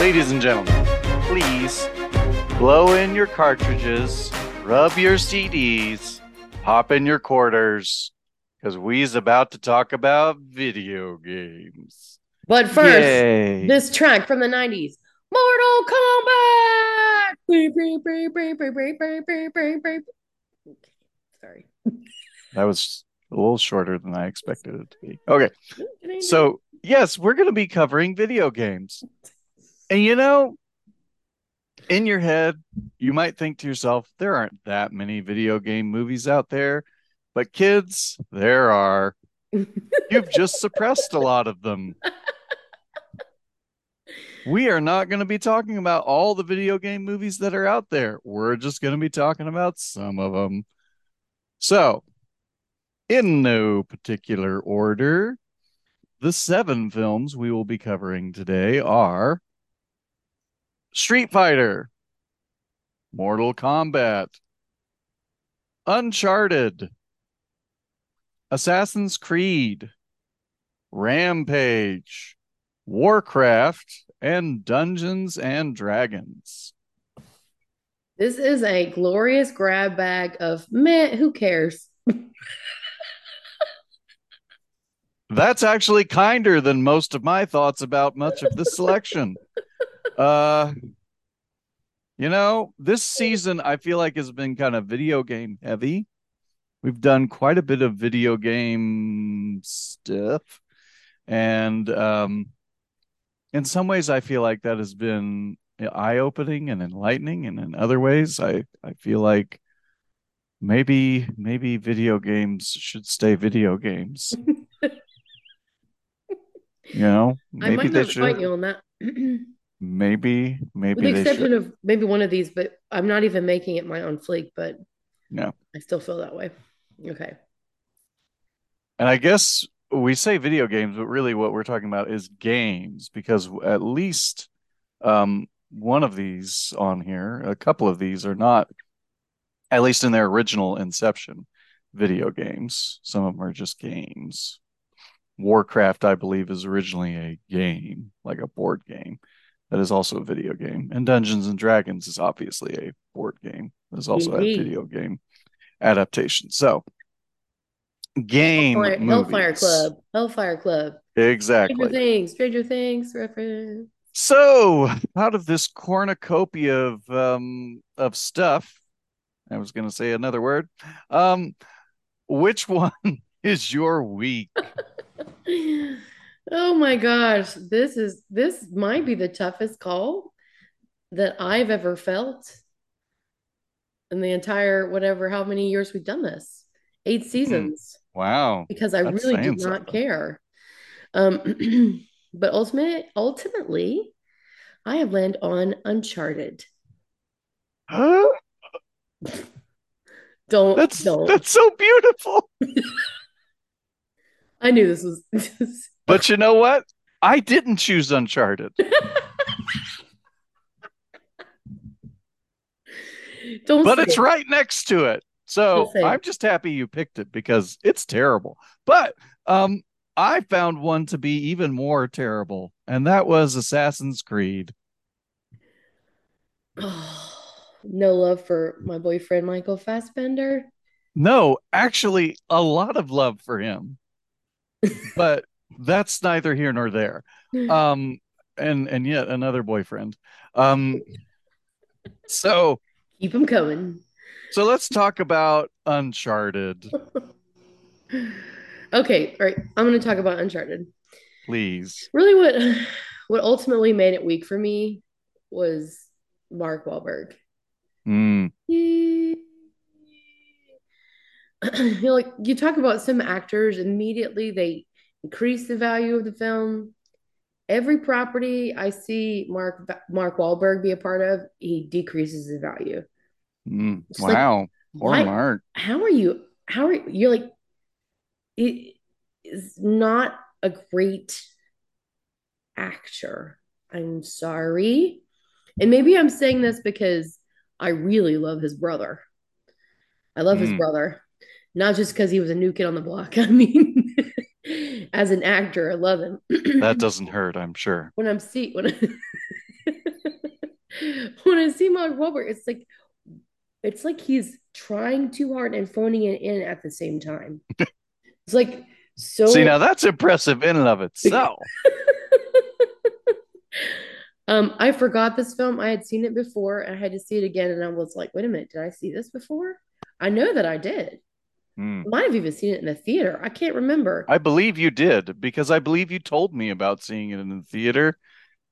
Ladies and gentlemen, please blow in your cartridges, rub your CDs, pop in your quarters, because we's about to talk about video games. But first, Yay. this track from the 90s Mortal Kombat! Beep, beep, beep, beep, beep, beep, beep, beep, beep, beep. Okay, Sorry. that was a little shorter than I expected it to be. Okay. So, yes, we're going to be covering video games. And you know, in your head, you might think to yourself, there aren't that many video game movies out there. But kids, there are. You've just suppressed a lot of them. We are not going to be talking about all the video game movies that are out there. We're just going to be talking about some of them. So, in no particular order, the seven films we will be covering today are Street Fighter, Mortal Kombat, Uncharted, Assassin's Creed, Rampage, Warcraft, and Dungeons and Dragons. This is a glorious grab bag of meh, who cares? That's actually kinder than most of my thoughts about much of this selection. uh you know, this season I feel like has been kind of video game heavy. We've done quite a bit of video game stuff. And um in some ways I feel like that has been eye-opening and enlightening and in other ways I I feel like maybe maybe video games should stay video games. You know, I maybe might they not fight should. you on that. With Maybe, maybe the exception should. of maybe one of these, but I'm not even making it my own fleek, but No. I still feel that way. Okay. And I guess we say video games, but really what we're talking about is games because at least um, one of these on here, a couple of these are not, at least in their original inception, video games. Some of them are just games. Warcraft, I believe, is originally a game, like a board game. That is also a video game. And Dungeons and Dragons is obviously a board game. There's also a video game adaptation. So, game Hellfire, Hellfire. Club. Hellfire Club. exactly. Stranger. Things. Stranger Things reference. So, out of this cornucopia of um of stuff, I was going to say another word. Um, which one is your week? Oh my gosh, this is this might be the toughest call that I've ever felt in the entire whatever how many years we've done this. Eight seasons Wow. because I That's really do not something. care. Um but ultimate ultimately I have landed on Uncharted. Huh? Don't That's don't. that's so beautiful. I knew this was But you know what? I didn't choose Uncharted. don't but it's it. right next to it. So it. I'm just happy you picked it because it's terrible. But um, I found one to be even more terrible, and that was Assassin's Creed. no love for my boyfriend Michael Fassbender. No, actually, a lot of love for him, but that's neither here nor there. Um, and and yet another boyfriend. Um, so Keep him coming. so let's talk about Uncharted, Okay, all right. I'm going to talk about Uncharted. please. Really, what what ultimately made it weak for me was Mark Wahlberg. Mm, you know, like you talk about some actors, immediately they increase the value of the film. Every property I see Mark Mark Wahlberg be a part of, he decreases the value. mm, It's like, wow. Poor Mark. How are you? How are you're like? It is not a great actor. I'm sorry, and maybe I'm saying this because I really love his brother. I love his Mm. brother, Not just because he was a new kid on the block. I mean, as an actor, I love him. that doesn't hurt, I'm sure. When I'm see when I, when I see Mark Wahlberg, it's like it's like he's trying too hard and phoning it in at the same time. it's like so. See, now that's impressive in and of itself. um, I forgot this film. I had seen it before. I had to see it again, and I was like, "Wait a minute, did I see this before?" I know that I did. Mm. Might have even seen it in the theater. I can't remember. I believe you did because I believe you told me about seeing it in the theater.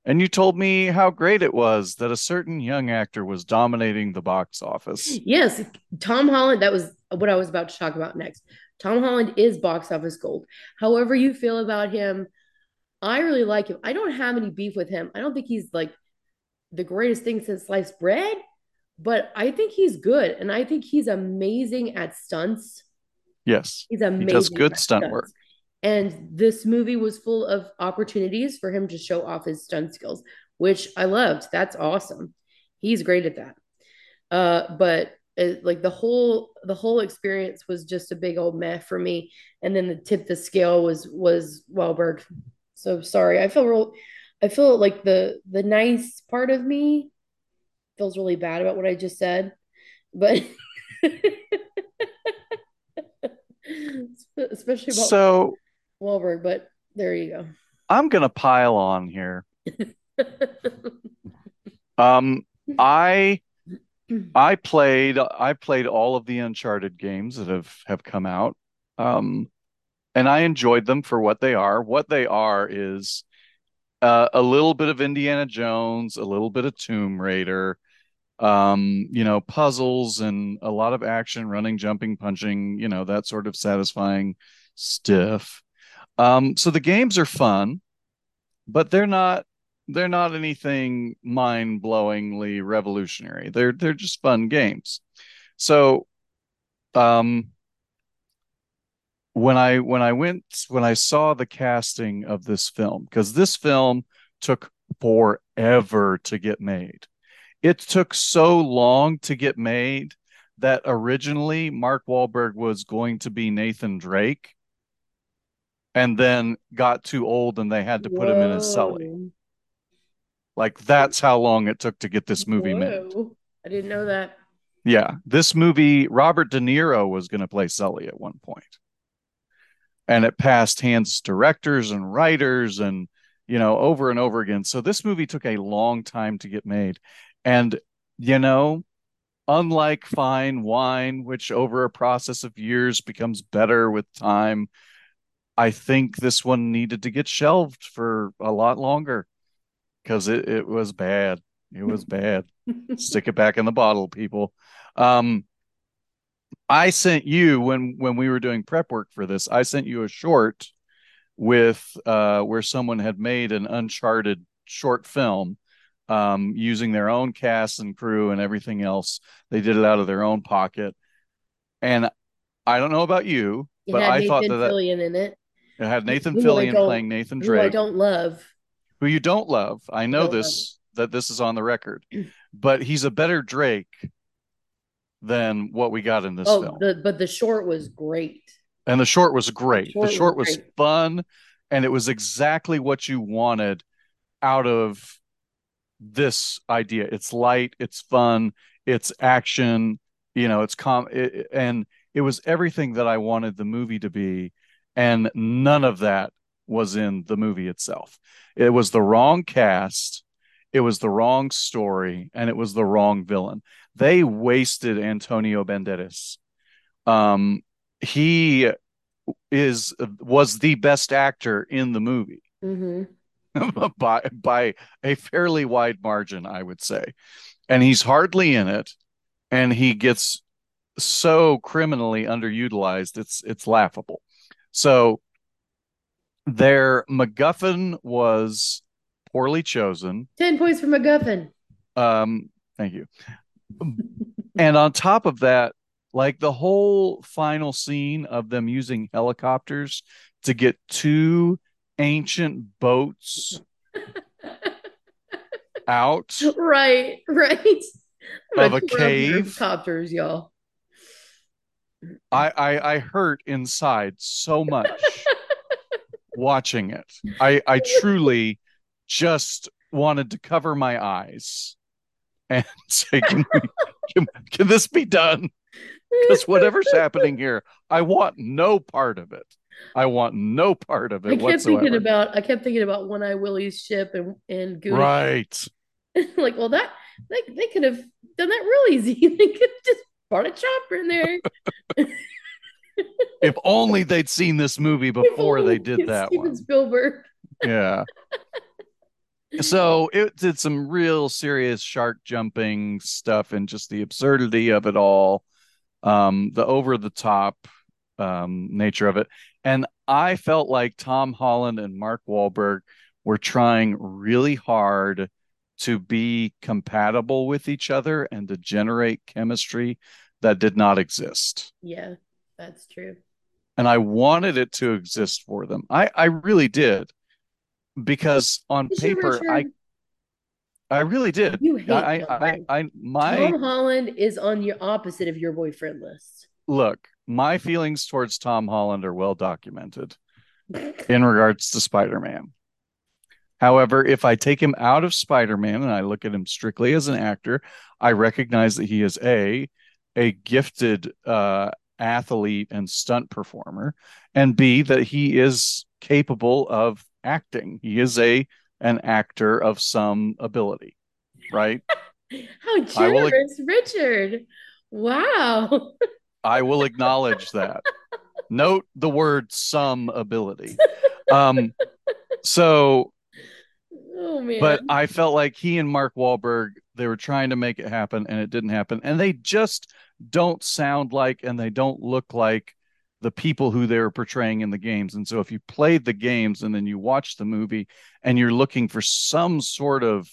And you told me how great it was that a certain young actor was dominating the box office. Yes, Tom Holland, that was what I was about to talk about next. Tom Holland is box office gold. However, you feel about him, I really like him. I don't have any beef with him. I don't think he's like the greatest thing since sliced bread, but I think he's good. And I think he's amazing at stunts. Yes. He's amazing. He does good stunt work. And this movie was full of opportunities for him to show off his stunt skills, which I loved. That's awesome. He's great at that. Uh, but it, like the whole the whole experience was just a big old meh for me. And then the tip the scale was was Wahlberg. So sorry. I feel real I feel like the the nice part of me feels really bad about what I just said. But especially about so Wahlberg, but there you go. I'm gonna pile on here. um, I I played I played all of the Uncharted games that have have come out. Um, and I enjoyed them for what they are. What they are is uh, a little bit of Indiana Jones, a little bit of Tomb Raider, um, you know, puzzles and a lot of action, running, jumping, punching, you know, that sort of satisfying stuff. Um, so the games are fun, but they're not they're not anything mind-blowingly revolutionary. They're they're just fun games. So um when I when I went when I saw the casting of this film, because this film took forever to get made. It took so long to get made that originally Mark Wahlberg was going to be Nathan Drake and then got too old and they had to put Whoa. him in as Sully. Like that's how long it took to get this movie Whoa. made. I didn't know that. Yeah, this movie Robert De Niro was going to play Sully at one point. And it passed hands directors and writers and you know over and over again. So this movie took a long time to get made. And you know, unlike fine wine which over a process of years becomes better with time, I think this one needed to get shelved for a lot longer because it, it was bad. It was bad. Stick it back in the bottle, people. Um, I sent you when when we were doing prep work for this. I sent you a short with uh, where someone had made an Uncharted short film um, using their own cast and crew and everything else. They did it out of their own pocket, and I don't know about you, it but I Nathan thought that, that Fillion in it. It had Nathan who Fillion playing Nathan Drake. Who I don't love. Who you don't love. I know I this that this is on the record. But he's a better Drake than what we got in this oh, film. The, but the short was great. And the short was great. The short, the short was, was fun and it was exactly what you wanted out of this idea. It's light, it's fun, it's action, you know, it's com it, and it was everything that I wanted the movie to be and none of that was in the movie itself. It was the wrong cast, it was the wrong story, and it was the wrong villain. They wasted Antonio Banderas. Um, he is was the best actor in the movie mm-hmm. by by a fairly wide margin, I would say, and he's hardly in it, and he gets so criminally underutilized. It's it's laughable. So their MacGuffin was poorly chosen. 10 points for MacGuffin. Um, thank you. and on top of that, like the whole final scene of them using helicopters to get two ancient boats out. Right, right. Of a cave. Helicopters, y'all. I, I I hurt inside so much watching it. I I truly just wanted to cover my eyes and say, can, we, can, can this be done? Because whatever's happening here, I want no part of it. I want no part of it. I kept whatsoever. thinking about I kept thinking about One Eye Willy's ship and and Goonies. right. like, well, that they, they could have done that real easy. they could have just brought a chopper in there. If only they'd seen this movie before they did that Steven one. Spielberg. Yeah. So it did some real serious shark jumping stuff and just the absurdity of it all, um, the over the top um, nature of it. And I felt like Tom Holland and Mark Wahlberg were trying really hard to be compatible with each other and to generate chemistry that did not exist. Yeah, that's true. And I wanted it to exist for them. I, I really did. Because on Did paper, I I really did. You hate I, Tom I, I, Holland. I, my Tom Holland is on your opposite of your boyfriend list. look, my feelings towards Tom Holland are well documented in regards to Spider-Man. However, if I take him out of Spider-Man and I look at him strictly as an actor, I recognize that he is a a gifted uh, athlete and stunt performer, and b that he is capable of acting. He is a an actor of some ability, right? How I will- generous, Richard. Wow. I will acknowledge that. Note the word some ability. Um, so, Oh man. but I felt like he and Mark Wahlberg, they were trying to make it happen and it didn't happen. And they just don't sound like and they don't look like the people who they're portraying in the games. And so if you played the games and then you watch the movie and you're looking for some sort of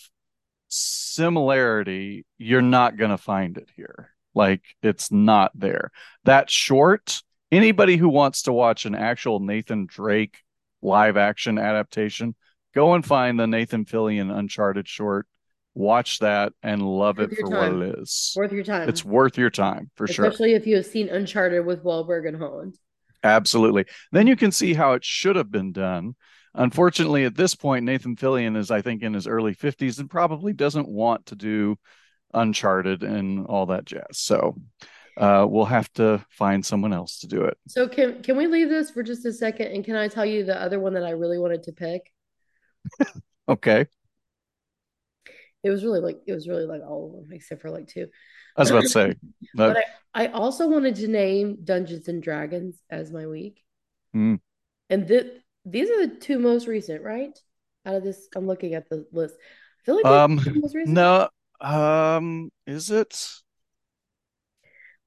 similarity, you're not going to find it here. Like it's not there. That short, anybody who wants to watch an actual Nathan Drake live action adaptation, go and find the Nathan Fillion Uncharted short. Watch that and love Worth it for what it is. worth your time. It's worth your time for sure. Especially if you have seen Uncharted with Wahlberg and Holland. Absolutely. Then you can see how it should have been done. Unfortunately, at this point, Nathan Fillion is, I think, in his early 50s and probably doesn't want to do Uncharted and all that jazz. So uh, we'll have to find someone else to do it. So can can we leave this for just a second? And can I tell you the other one that I really wanted to pick? Okay. It was really like it was really like all of them except for like two. I was about to say, But I, I also wanted to name Dungeons and Dragons as my week. Hmm. And th these are the two most recent, right? Out of this, I'm looking at the list. I feel like um, are the most recent. no, um, is it?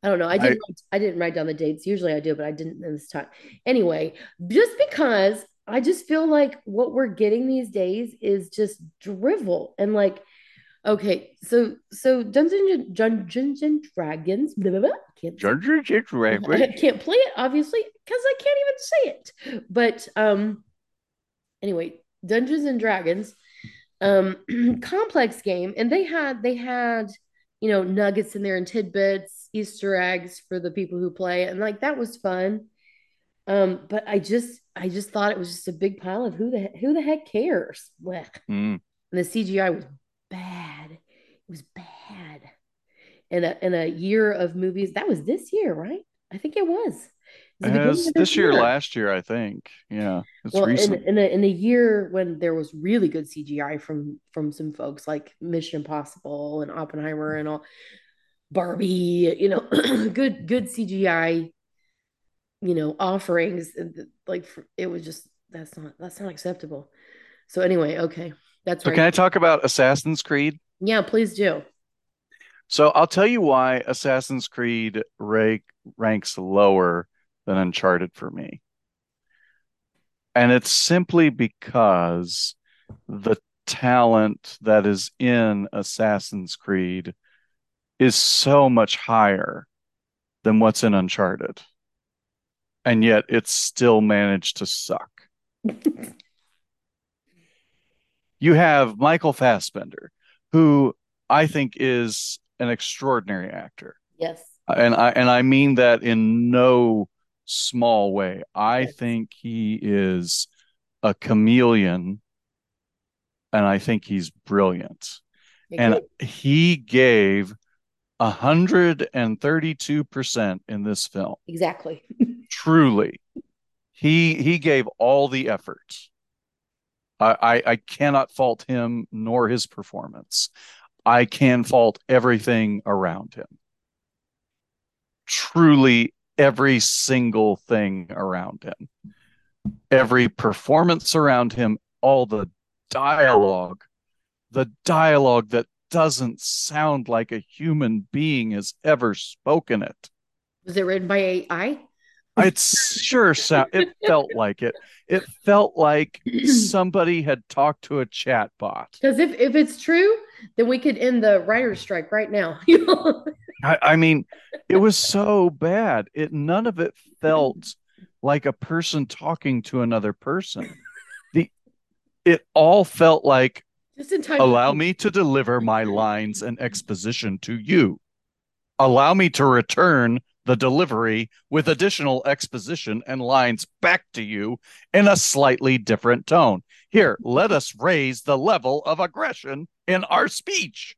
I don't know. I didn't I, didn't write down the dates. Usually I do, but I didn't this time. Anyway, just because I just feel like what we're getting these days is just drivel and like okay, so so Dungeons and Dungeons and Dragons, blah, blah, blah, can't I can't play it obviously because I can't even say it. But um anyway, Dungeons and Dragons um complex game and they had they had you know nuggets in there and tidbits, Easter eggs for the people who play and like that was fun. Um but I just I just thought it was just a big pile of who the who the heck cares. Blech. Mm. And the CGI was bad. It was bad. In a in a year of movies, that was this year, right? I think it was. It the It of this year, last year, I think. Yeah, it's Well, in, recent. in a in a year when there was really good CGI from from some folks like Mission Impossible and Oppenheimer and all Barbie, you know, good good CGI, you know, offerings. Like for- it was just that's not that's not acceptable. So anyway, okay, that's So right. can I talk about Assassin's Creed? Yeah, please do. So I'll tell you why Assassin's Creed rank, ranks lower than Uncharted for me. And it's simply because the talent that is in Assassin's Creed is so much higher than what's in Uncharted. And yet it's still managed to suck. You have Michael Fassbender, who I think is an extraordinary actor. Yes. and I and I mean that in no small way. I think he is a chameleon, and I think he's brilliant. And he gave 132% in this film. Exactly. Truly. He he gave all the effort. I, I, I cannot fault him nor his performance. I can fault everything around him. Truly every single thing around him. Every performance around him, all the dialogue, the dialogue that doesn't sound like a human being has ever spoken it. Was it written by AI? It sure sound. It felt like it. It felt like somebody had talked to a chat bot. Because if if it's true, then we could end the writer's strike right now. I, I mean, it was so bad. It none of it felt like a person talking to another person. The it all felt like Allow me to deliver my lines and exposition to you. Allow me to return the delivery with additional exposition and lines back to you in a slightly different tone. Here, let us raise the level of aggression in our speech.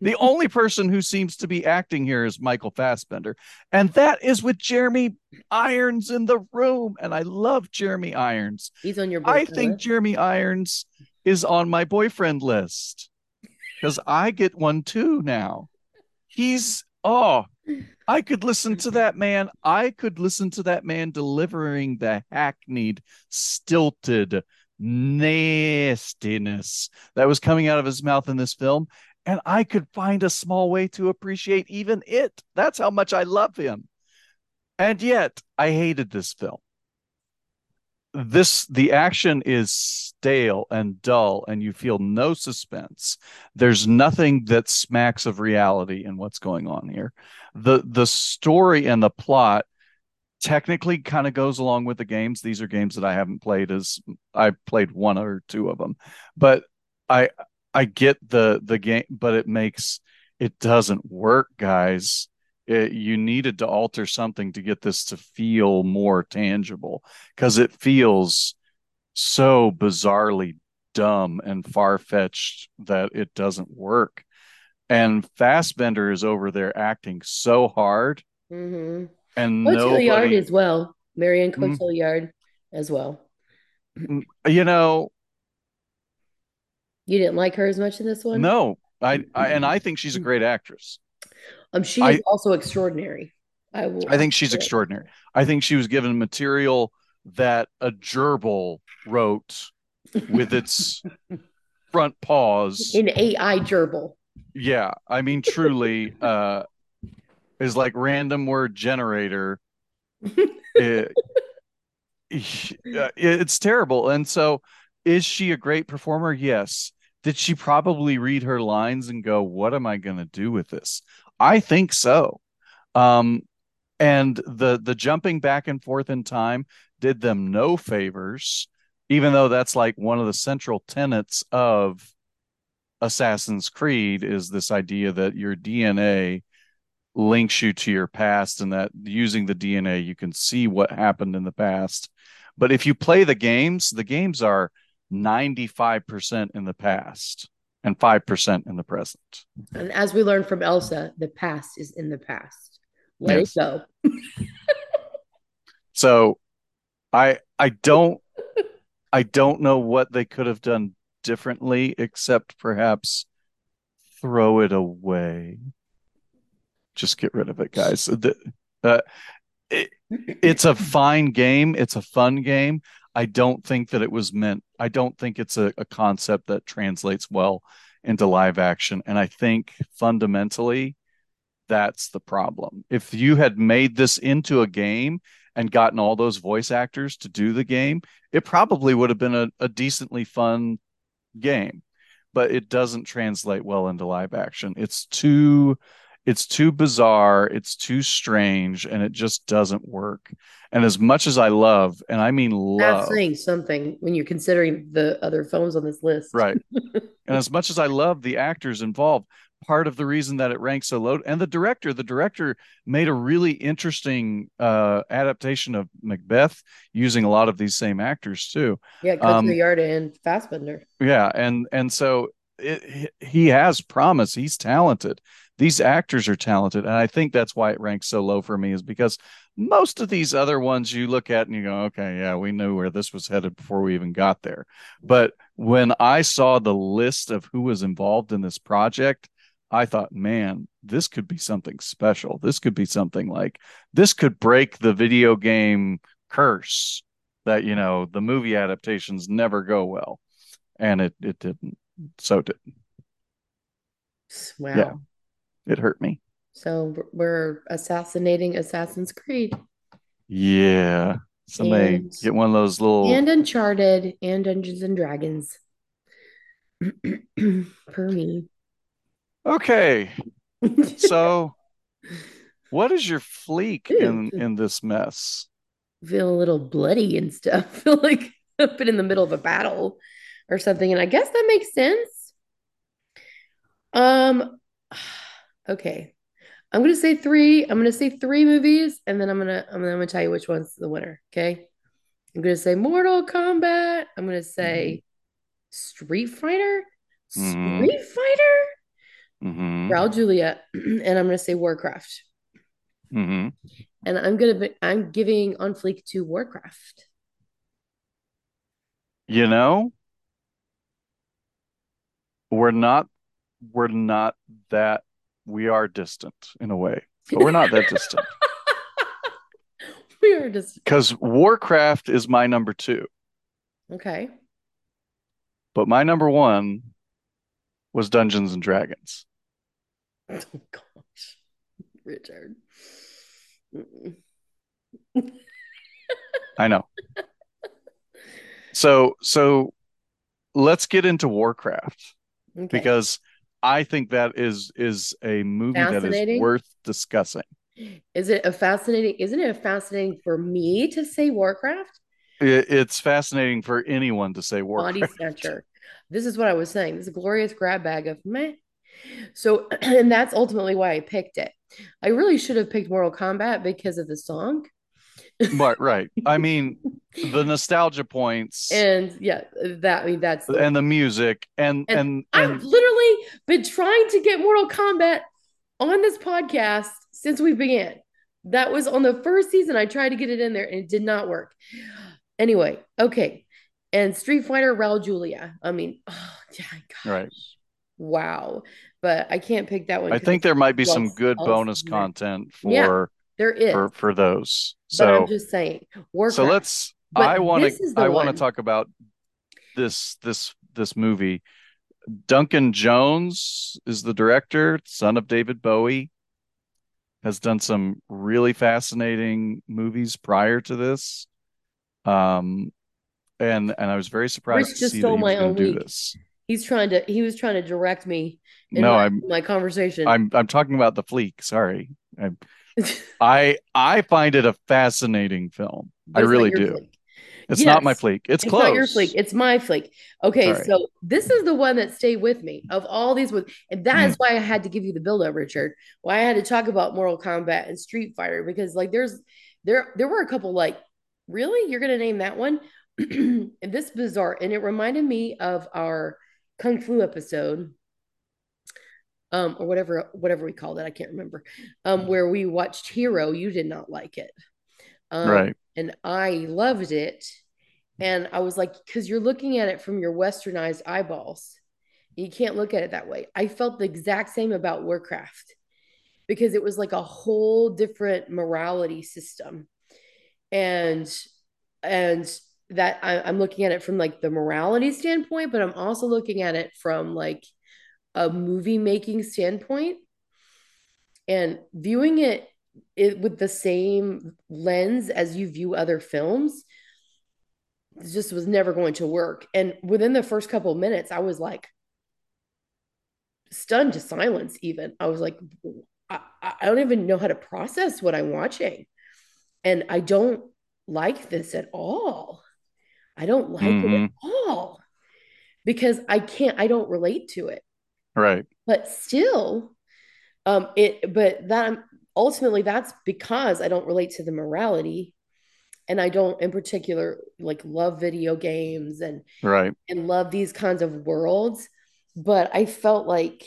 The only person who seems to be acting here is Michael Fassbender, and that is with Jeremy Irons in the room. And I love Jeremy Irons. He's on your. I think Jeremy Irons is on my boyfriend list because I get one too now. He's oh, I could listen to that man. I could listen to that man delivering the hackneyed, stilted nastiness that was coming out of his mouth in this film. And I could find a small way to appreciate even it. That's how much I love him. And yet, I hated this film. This the action is stale and dull and you feel no suspense. There's nothing that smacks of reality in what's going on here. The the story and the plot technically kind of goes along with the games. These are games that i haven't played as i played one or two of them. But i i get the the game but it makes it doesn't work guys it, you needed to alter something to get this to feel more tangible because it feels so bizarrely dumb and far fetched that it doesn't work. And Fassbender is over there acting so hard. Mm-hmm. And Cotillard as well. Marion. Cotillard mm-hmm. as well. Mm, you know, you didn't like her as much in this one. No, I, I and I think she's a great actress. Um, she is I, also extraordinary. I will. I think she's extraordinary. I think she was given material that a gerbil wrote with its front paws. in AI gerbil. Yeah, I mean, truly, uh, is like random word generator. it, it's terrible, and so is she a great performer? Yes. Did she probably read her lines and go, "What am I going to do with this?" I think so. Um, and the the jumping back and forth in time did them no favors, even though that's like one of the central tenets of Assassin's Creed is this idea that your DNA links you to your past and that using the DNA you can see what happened in the past. But if you play the games, the games are 95% in the past and 5% in the present. And as we learned from Elsa, the past is in the past. Let yes. it go. so I I don't I don't know what they could have done differently except perhaps throw it away. Just get rid of it, guys. The, uh, it, it's a fine game. It's a fun game. I don't think that it was meant. I don't think it's a, a concept that translates well into live action. And I think fundamentally, that's the problem. If you had made this into a game and gotten all those voice actors to do the game, it probably would have been a, a decently fun game. But it doesn't translate well into live action. It's too it's too bizarre, it's too strange, and it just doesn't work. And as much as I love, and I mean love, that's saying something when you're considering the other films on this list, right? and as much as I love the actors involved, part of the reason that it ranks so low. And the director, the director made a really interesting uh, adaptation of Macbeth using a lot of these same actors too. Yeah, Um, Yarda and Fassbender. Yeah, and and so it, he has promise. He's talented. These actors are talented, and I think that's why it ranks so low for me. Is because most of these other ones you look at and you go, okay, yeah, we knew where this was headed before we even got there. But when I saw the list of who was involved in this project, I thought, man, this could be something special. This could be something like this could break the video game curse that you know the movie adaptations never go well, and it it didn't. So it didn't. Wow. Yeah. It hurt me. So we're assassinating Assassin's Creed Yeah. Somebody And- get one of those little. and Uncharted and Dungeons and Dragons. Per me. Okay. So, what is your fleek in in this mess? feel a little bloody and stuff. feel like I've been in the middle of a battle or something. And I guess that makes sense. Um, okay. I'm gonna say three. I'm gonna say three movies, and then I'm gonna I'm gonna, I'm gonna tell you which one's the winner. Okay. I'm gonna say Mortal Kombat. I'm gonna say Street Fighter. Mhm. Street Fighter. hmm Raul Julia, and I'm gonna say Warcraft. hmm And I'm gonna be I'm giving on fleek to Warcraft. You know, we're not we're not that we are distant in a way, but we're not that distant we are just because Warcraft is my number two, okay. but my number one was Dungeons and Dragons. Oh gosh, Richard. I know. So so let's get into Warcraft Okay. because I think that is is a movie that is worth discussing. is it a fascinating? Isn't it fascinating for me to say Warcraft? It, it's fascinating for anyone to say Body Warcraft. This is what I was saying. This glorious grab bag of meh. So, and that's ultimately why I picked it. I really should have picked Mortal Kombat because of the song. But right. I mean, the nostalgia points and, yeah, that I mean that's and the music and And and I've and literally been trying to get Mortal Kombat on this podcast since we began. That was on the first season. I tried to get it in there and it did not work. Anyway, okay. And Street Fighter Raul Julia. I mean, oh yeah, gosh. Right. Wow. But I can't pick that one. i think there might be some good bonus content for there is. for for those. but I'm just saying, so let's But I want to I want to talk about this this this movie. Duncan Jones is the director, son of David Bowie. Has done some really fascinating movies prior to this. Um and and I was very surprised Rich to just see that he was my going own to do week. this. He's trying to he was trying to direct me in No, my, I'm my conversation. I'm I'm talking about the fleek. Sorry. I I I find it a fascinating film. I But really do. fleek. It's not my Yes. fleek. It's close. It's close. not your fleek. It's my fleek. Okay, so this is the one that stayed with me of all these ones, and that Mm. is why I had to give you the build up, Richard. Why I had to talk about Mortal Kombat and Street Fighter because like there's there there were a couple like really you're gonna name that one, and this bizarre, and it reminded me of our Kung Fu episode. Um, or whatever whatever we called it, I can't remember. Um, where we watched Hero, you did not like it. Um, Right. and I loved it. And I was like, because you're looking at it from your westernized eyeballs. You can't look at it that way. I felt the exact same about Warcraft because it was like a whole different morality system. And and that I, I'm looking at it from like the morality standpoint, but I'm also looking at it from like a movie making standpoint and viewing it, it with the same lens as you view other films just was never going to work. And within the first couple of minutes i was like stunned to silence even. I was like I, I don't even know how to process what i'm watching. And i don't like this at all. I don't like it Mhm. at all because i can't i don't relate to it Right. But still, um, it but that ultimately that's because I don't relate to the morality. And I don't in particular like love video games and right. and love these kinds of worlds. But I felt like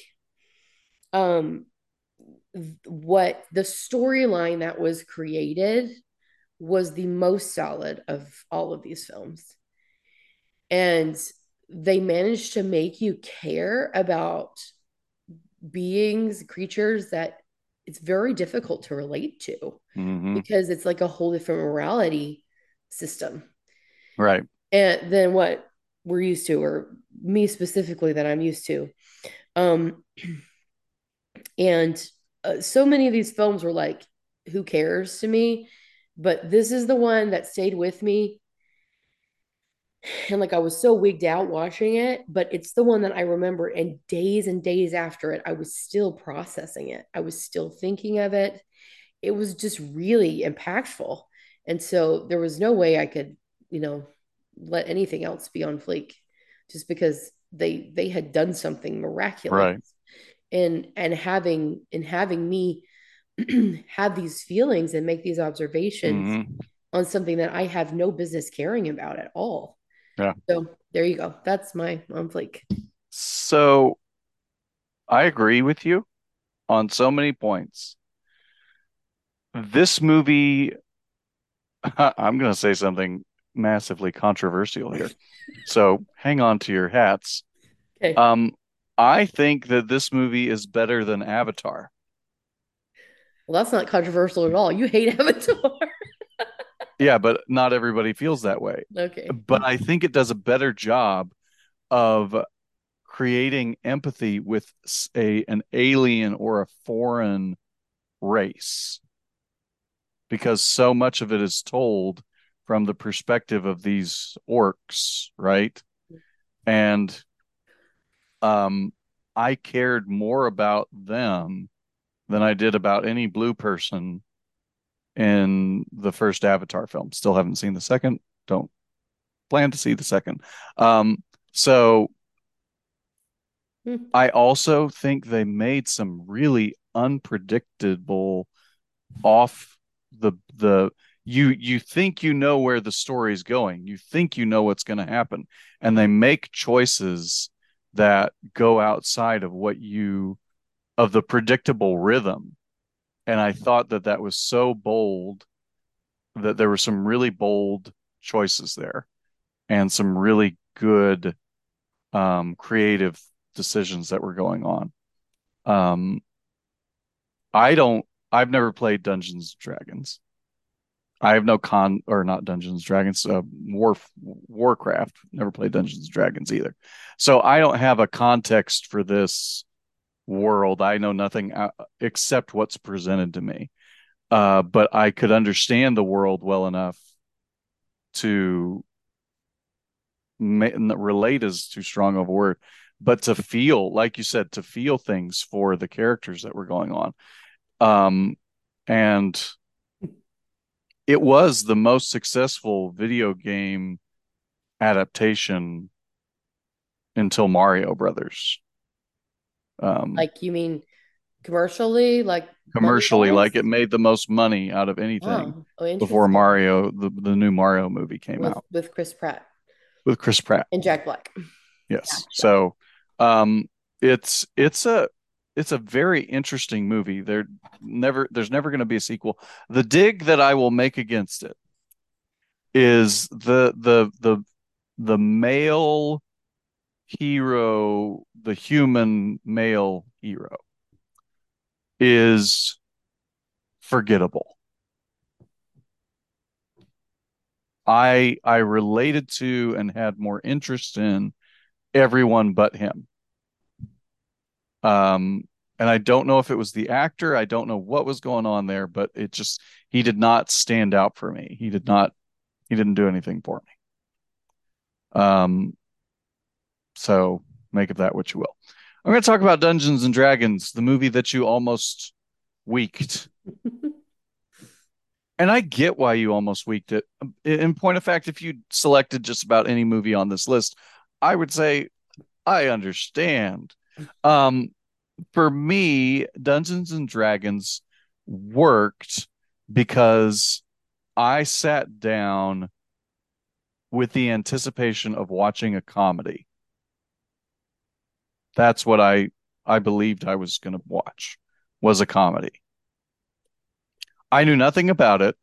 um what the storyline that was created was the most solid of all of these films. And they manage to make you care about beings creatures that it's very difficult to relate to mm-hmm. because it's like a whole different morality system. Right. And then what we're used to, or me specifically, that I'm used to. Um, and uh, so many of these films were like, who cares to me? But this is the one that stayed with me and like I was so wigged out watching it, but it's the one that I remember. And days and days after it, I was still processing it. I was still thinking of it. It was just really impactful. And so there was no way I could, you know, let anything else be on fleek just because they they had done something miraculous. Right. And and having and having me have these feelings and make these observations mm-hmm. on something that I have no business caring about at all yeah. So there you go. That's my on fleek. So I agree with you on so many points. This movie, I'm going to say something massively controversial here. so hang on to your hats. Okay. Um, I think that this movie is better than Avatar. Well, that's not controversial at all. You hate Avatar. Yeah, but not everybody feels that way. Okay. But I think it does a better job of creating empathy with a an alien or a foreign race because so much of it is told from the perspective of these orcs, right? And um I cared more about them than I did about any blue person in the first Avatar film. Still haven't seen the second. Don't plan to see the second. Um, so hmm. I also think they made some really unpredictable off the the you you think you know where the story is going. You think you know what's going to happen and they make choices that go outside of what you of the predictable rhythm and I thought that that was so bold that there were some really bold choices there and some really good um, creative decisions that were going on. Um, I don't. I've never played Dungeons Dragons. I have no con or not Dungeons Dragons. Uh, War Warcraft. Never played Dungeons Dragons either. So I don't have a context for this world. I know nothing uh, except what's presented to me. Uh, but I could understand the world well enough to ma- relate is too strong of a word, but to feel, like you said, to feel things for the characters that were going on. Um, and it was the most successful video game adaptation until Mario Brothers. Um, like you mean commercially, like commercially, like it made the most money out of anything oh, oh, before Mario, the the new Mario movie came with, out with Chris Pratt. With Chris Pratt and Jack Black. Yes. Yeah, so, um, it's it's a it's a very interesting movie. There never there's never going to be a sequel. The dig that I will make against it is the the the the male hero, the human male hero, is forgettable. I I related to and had more interest in everyone but him. Um, and I don't know if it was the actor. I don't know what was going on there, but it just he did not stand out for me. He did not. He didn't do anything for me. Um, so make of that what you will. I'm going to talk about Dungeons and Dragons, the movie that you almost weaked. and I get why you almost weaked it. In point of fact, if you selected just about any movie on this list, I would say I understand. Um, for me, Dungeons and Dragons worked because I sat down with the anticipation of watching a comedy. That's what I I believed I was going to watch was a comedy. I knew nothing about it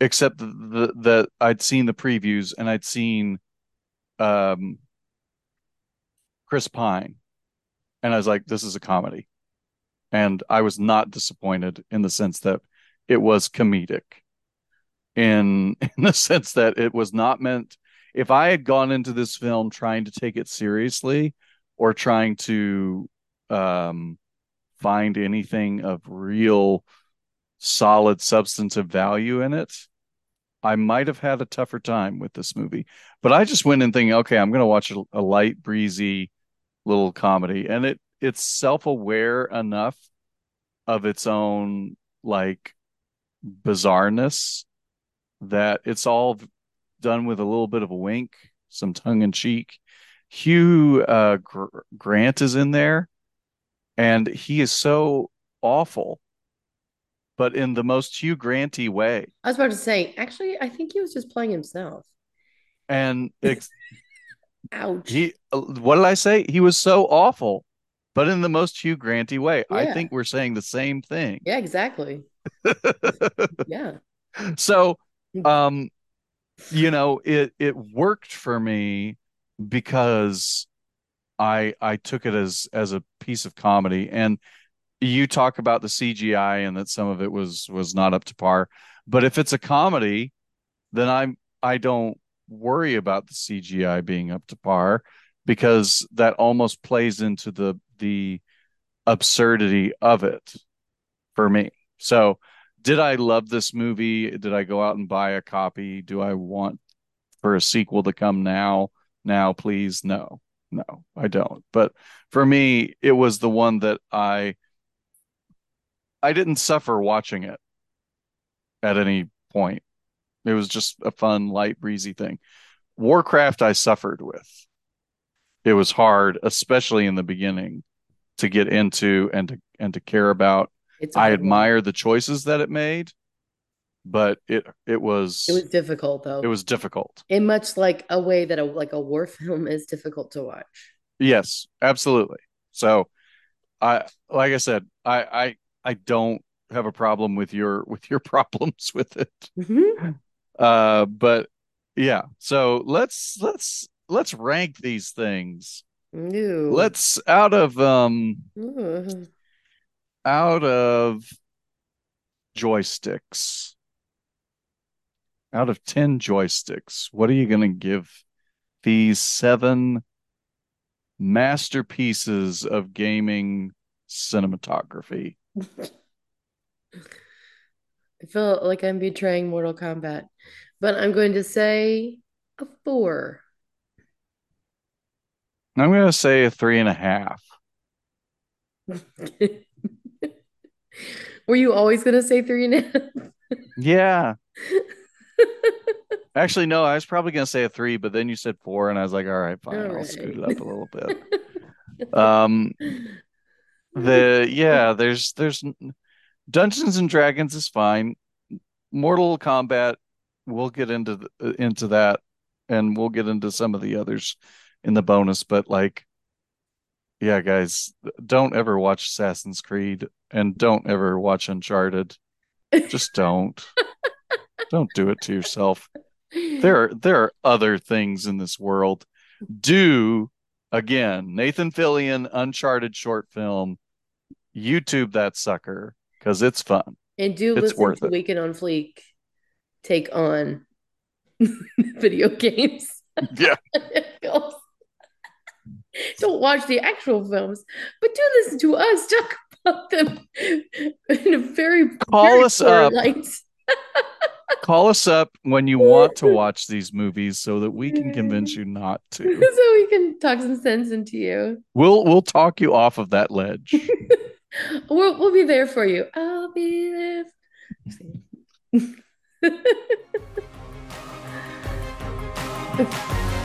except that I'd seen the previews and I'd seen um, Chris Pine, and I was like, "This is a comedy," and I was not disappointed in the sense that it was comedic, in in the sense that it was not meant. If I had gone into this film trying to take it seriously or trying to um, find anything of real solid substantive value in it, I might have had a tougher time with this movie. But I just went in thinking, okay, I'm going to watch a, a, light, breezy little comedy, and it it's self aware enough of its own like bizarreness that it's all done with a little bit of a wink, some tongue in cheek. Hugh uh, Gr- Grant is in there, and he is so awful but in the most Hugh Granty way. I was about to say, actually, I think he was just playing himself. And ex- ouch. He uh, what did I say? He was so awful, but in the most Hugh Granty way. Yeah. I think we're saying the same thing. Yeah, exactly. yeah. So um you know, it it worked for me because I I took it as as a piece of comedy and you talk about the CGI and that some of it was was not up to par. But if it's a comedy, then I'm I don't worry about the CGI being up to par because that almost plays into the the absurdity of it for me. So, did I love this movie? Did I go out and buy a copy? Do I want for a sequel to come now? Now, please, no, no, I don't. But for me, it was the one that I I didn't suffer watching it at any point. It was just a fun, light, breezy thing. Warcraft, I suffered with. It was hard, especially in the beginning, to get into and to and to care about. I admire the choices that it made, but it it was it was difficult though. It was difficult in much like a way that a like a war film is difficult to watch. Yes, absolutely. So, I like I said, I I I don't have a problem with your with your problems with it. Mm-hmm. Uh, but yeah, so let's let's let's rank these things. Ew. Let's out of um Ew. out of joysticks. Out of 10 joysticks, what are you going to give these seven masterpieces of gaming cinematography? I feel like I'm betraying Mortal Kombat, but I'm going to say a four. I'm going to say a three and a half. Were you always going to say three and a half? yeah. Actually, no, I was probably going to say a three, but then you said four, and I was like, all right, fine, all I'll right. scoot it up a little bit. um, the yeah, there's there's Dungeons and Dragons is fine. Mortal Kombat, we'll get into the, uh, into that, and we'll get into some of the others in the bonus. But like, yeah, guys, don't ever watch Assassin's Creed, and don't ever watch Uncharted. Just don't. don't do it to yourself. There, are, there are other things in this world. Do again, Nathan Fillion, Uncharted short film YouTube that sucker because it's fun. And do it's listen to it. Weekend on Fleek take on video games. Yeah. Don't watch the actual films, but do listen to us talk about them in a very call very us up. Call us up when you want to watch these movies so that we can convince you not to. so we can talk some sense into you. We'll we'll talk you off of that ledge. We'll, we'll be there for you. I'll be there.